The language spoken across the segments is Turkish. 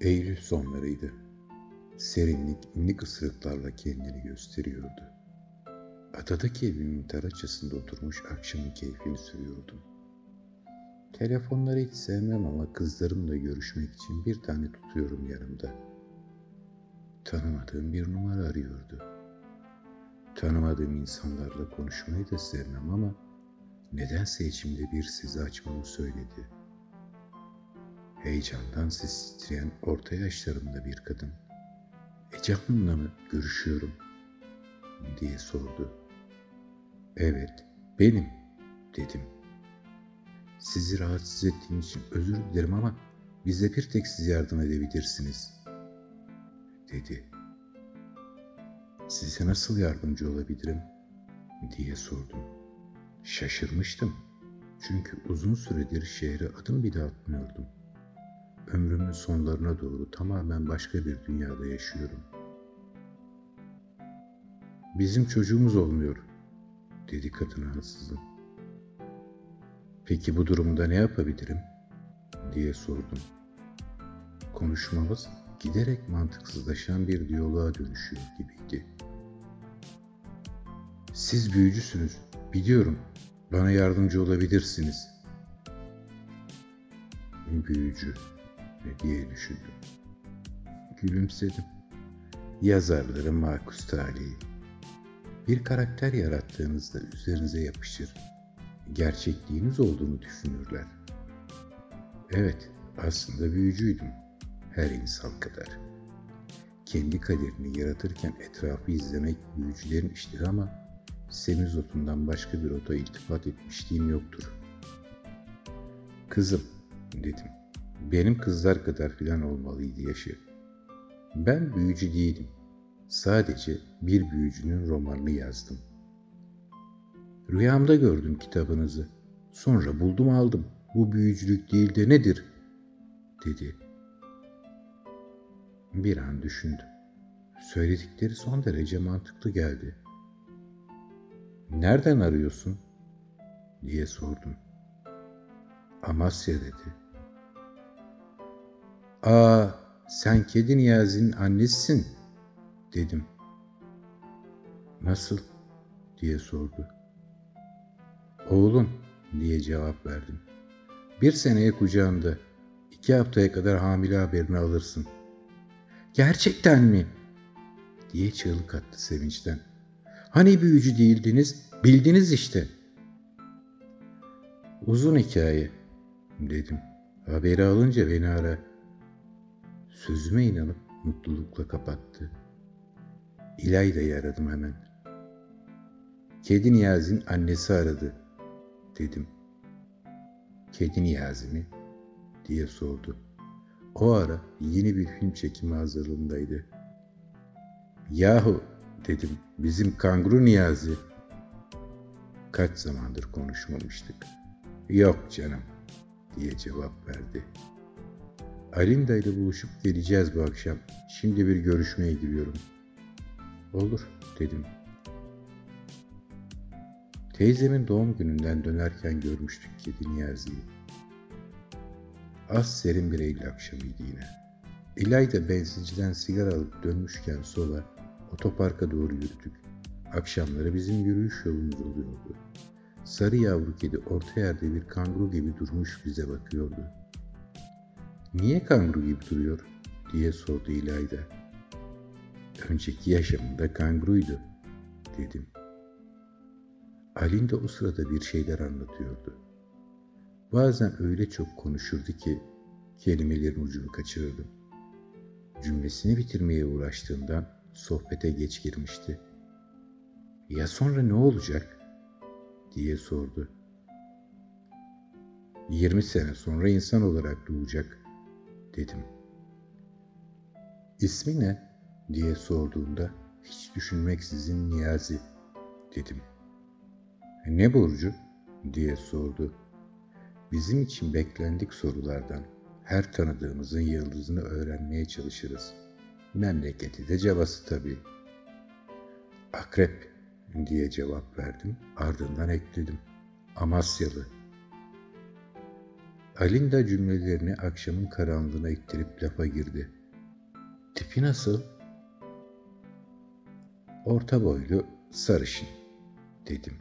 Eylül sonlarıydı. Serinlik inlik ısırıklarla kendini gösteriyordu. Adadaki evimin taraçasında oturmuş akşamın keyfini sürüyordum. Telefonları hiç sevmem ama kızlarımla görüşmek için bir tane tutuyorum yanımda. Tanımadığım bir numara arıyordu. Tanımadığım insanlarla konuşmayı da sevmem ama nedense içimde bir sizi açmamı söyledi. Heyecandan ses titreyen orta yaşlarımda bir kadın. Ece Hanım'la mı görüşüyorum? diye sordu. Evet, benim dedim. Sizi rahatsız ettiğim için özür dilerim ama bize bir tek siz yardım edebilirsiniz, dedi. Size nasıl yardımcı olabilirim? diye sordum. Şaşırmıştım. Çünkü uzun süredir şehre adım bile atmıyordum. Ömrümün sonlarına doğru tamamen başka bir dünyada yaşıyorum. Bizim çocuğumuz olmuyor, dedi kadın ansızın. Peki bu durumda ne yapabilirim? diye sordum. Konuşmamız giderek mantıksızlaşan bir diyaloğa dönüşüyor gibiydi. Siz büyücüsünüz, biliyorum. Bana yardımcı olabilirsiniz. Büyücü diye düşündüm. Gülümsedim. Yazarların makus talihi. Bir karakter yarattığınızda üzerinize yapışır. Gerçekliğiniz olduğunu düşünürler. Evet, aslında büyücüydüm. Her insan kadar. Kendi kaderini yaratırken etrafı izlemek büyücülerin işleri ama semizotundan başka bir ota iltifat etmişliğim yoktur. Kızım, dedim. Benim kızlar kadar filan olmalıydı yaşı. Ben büyücü değilim. Sadece bir büyücünün romanını yazdım. Rüyamda gördüm kitabınızı. Sonra buldum aldım. Bu büyücülük değil de nedir? dedi. Bir an düşündüm. Söyledikleri son derece mantıklı geldi. Nereden arıyorsun? diye sordum. Amasya dedi. Aa, sen Kedi Niyazi'nin annesisin, dedim. Nasıl? diye sordu. Oğlum, diye cevap verdim. Bir seneye kucağında, iki haftaya kadar hamile haberini alırsın. Gerçekten mi? diye çığlık attı sevinçten. Hani büyücü değildiniz, bildiniz işte. Uzun hikaye, dedim. Haberi alınca beni ara. Sözüme inanıp mutlulukla kapattı. İlayda'yı aradım hemen. Kedi Niyazi'nin annesi aradı, dedim. Kedi Niyazi mi? diye sordu. O ara yeni bir film çekimi hazırlığındaydı. Yahu dedim bizim kanguru Niyazi. Kaç zamandır konuşmamıştık. Yok canım diye cevap verdi. Alinda ile buluşup geleceğiz bu akşam. Şimdi bir görüşmeye giriyorum. Olur dedim. Teyzemin doğum gününden dönerken görmüştük kedi Niyazi'yi. Az serin bir Eylül akşamıydı yine. İlayda benzinciden sigara alıp dönmüşken sola otoparka doğru yürüdük. Akşamları bizim yürüyüş yolumuz oluyordu. Sarı yavru kedi orta yerde bir kanguru gibi durmuş bize bakıyordu. Niye kanguru gibi duruyor diye sordu İlayda. Önceki yaşamında kanguruydu dedim. Alin de o sırada bir şeyler anlatıyordu. Bazen öyle çok konuşurdu ki kelimelerin ucunu kaçırırdım. Cümlesini bitirmeye uğraştığından sohbete geç girmişti. Ya sonra ne olacak? diye sordu. 20 sene sonra insan olarak doğacak dedim. İsmi ne? diye sorduğunda hiç düşünmeksizin Niyazi dedim. Ne burcu? diye sordu. Bizim için beklendik sorulardan her tanıdığımızın yıldızını öğrenmeye çalışırız. Memleketi de cevası tabii. Akrep diye cevap verdim. Ardından ekledim. Amasyalı. Alinda cümlelerini akşamın karanlığına ittirip lafa girdi. Tipi nasıl? Orta boylu, sarışın, dedim.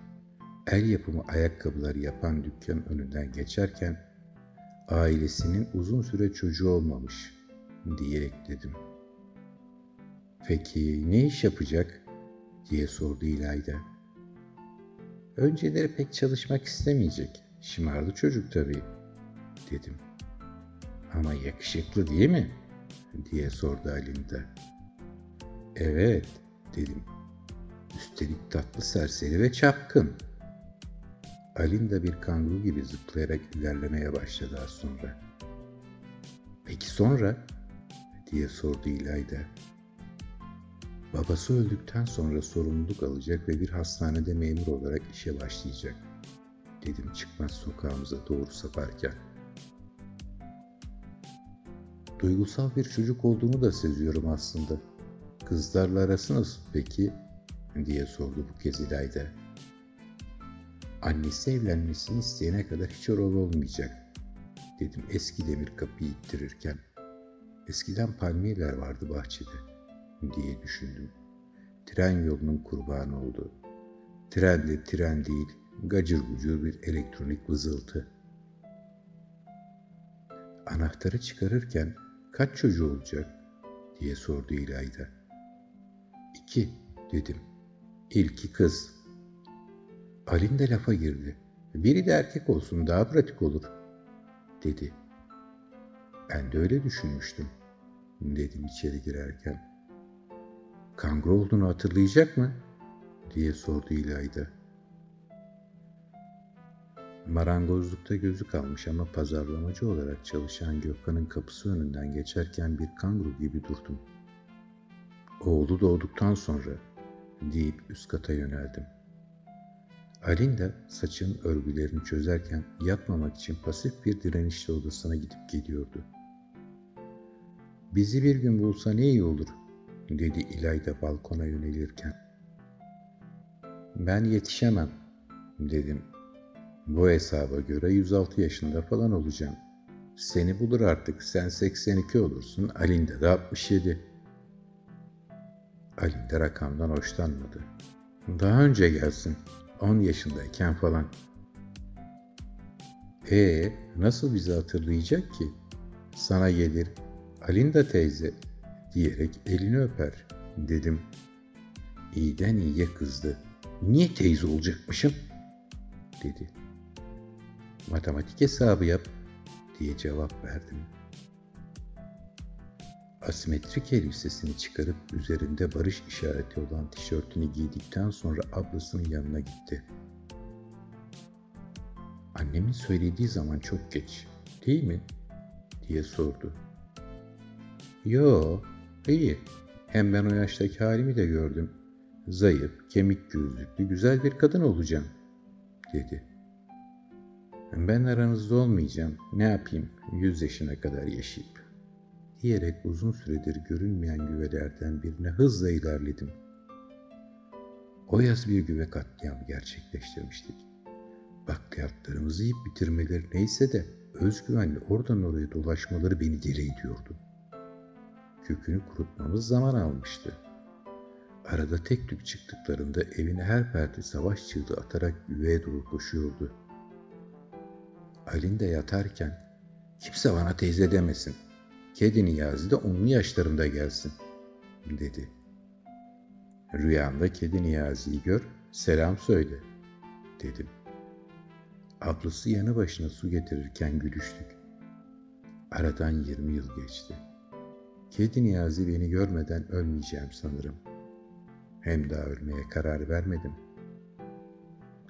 El yapımı ayakkabıları yapan dükkan önünden geçerken ailesinin uzun süre çocuğu olmamış diyerek dedim. Peki ne iş yapacak diye sordu İlayda. Önceleri pek çalışmak istemeyecek. Şımardı çocuk tabii dedim. Ama yakışıklı değil mi? diye sordu Alinda. Evet dedim. Üstelik tatlı serseri ve çapkın. Alinda bir kanguru gibi zıplayarak ilerlemeye başladı az sonra. Peki sonra? diye sordu İlayda. Babası öldükten sonra sorumluluk alacak ve bir hastanede memur olarak işe başlayacak. Dedim çıkmaz sokağımıza doğru saparken. Duygusal bir çocuk olduğunu da seziyorum aslında. Kızlarla arası nasıl peki? diye sordu bu kez İlayda. Annesi evlenmesini isteyene kadar hiç oralı olmayacak. Dedim eski demir kapıyı ittirirken. Eskiden palmiyeler vardı bahçede diye düşündüm. Tren yolunun kurbanı oldu. Tren de tren değil, gacır gucur bir elektronik vızıltı. Anahtarı çıkarırken kaç çocuğu olacak diye sordu İlayda. İki dedim. İlki kız. Alin de lafa girdi. Biri de erkek olsun daha pratik olur dedi. Ben de öyle düşünmüştüm dedim içeri girerken. Kangro olduğunu hatırlayacak mı? diye sordu İlayda. Marangozlukta gözü kalmış ama pazarlamacı olarak çalışan Gökhan'ın kapısı önünden geçerken bir kanguru gibi durdum. Oğlu doğduktan sonra deyip üst kata yöneldim. Alinda saçın örgülerini çözerken yatmamak için pasif bir direnişle odasına gidip geliyordu. Bizi bir gün bulsa ne iyi olur dedi İlayda balkona yönelirken. Ben yetişemem dedim. Bu hesaba göre 106 yaşında falan olacağım. Seni bulur artık. Sen 82 olursun. Alinda da 67. Alinda rakamdan hoşlanmadı. Daha önce gelsin. 10 yaşındayken falan. Ee, nasıl bizi hatırlayacak ki? Sana gelir. Alinda teyze diyerek elini öper dedim. İyiden iyiye kızdı. Niye teyze olacakmışım? dedi. Matematik hesabı yap diye cevap verdim. Asimetrik elbisesini çıkarıp üzerinde barış işareti olan tişörtünü giydikten sonra ablasının yanına gitti. Annemin söylediği zaman çok geç, değil mi? diye sordu. Yo, İyi. Hem ben o yaştaki halimi de gördüm. Zayıf, kemik gözlüklü, güzel bir kadın olacağım, dedi. Ben aranızda olmayacağım. Ne yapayım? Yüz yaşına kadar yaşayıp. Diyerek uzun süredir görünmeyen güvelerden birine hızla ilerledim. O yaz bir güve katliamı gerçekleştirmiştik. Bakliyatlarımızı yiyip bitirmeleri neyse de özgüvenle oradan oraya dolaşmaları beni deli ediyordu kökünü kurutmamız zaman almıştı. Arada tek tük çıktıklarında evine her perde savaş çığlığı atarak yüveye doğru koşuyordu. Alin de yatarken kimse bana teyze demesin. Kedi Niyazi de onlu yaşlarında gelsin dedi. Rüyamda kedi Niyazi'yi gör, selam söyle dedim. Ablası yanı başına su getirirken gülüştük. Aradan yirmi yıl geçti. Kedi Niyazi beni görmeden ölmeyeceğim sanırım. Hem daha ölmeye karar vermedim.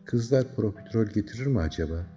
Kızlar profiterol getirir mi acaba?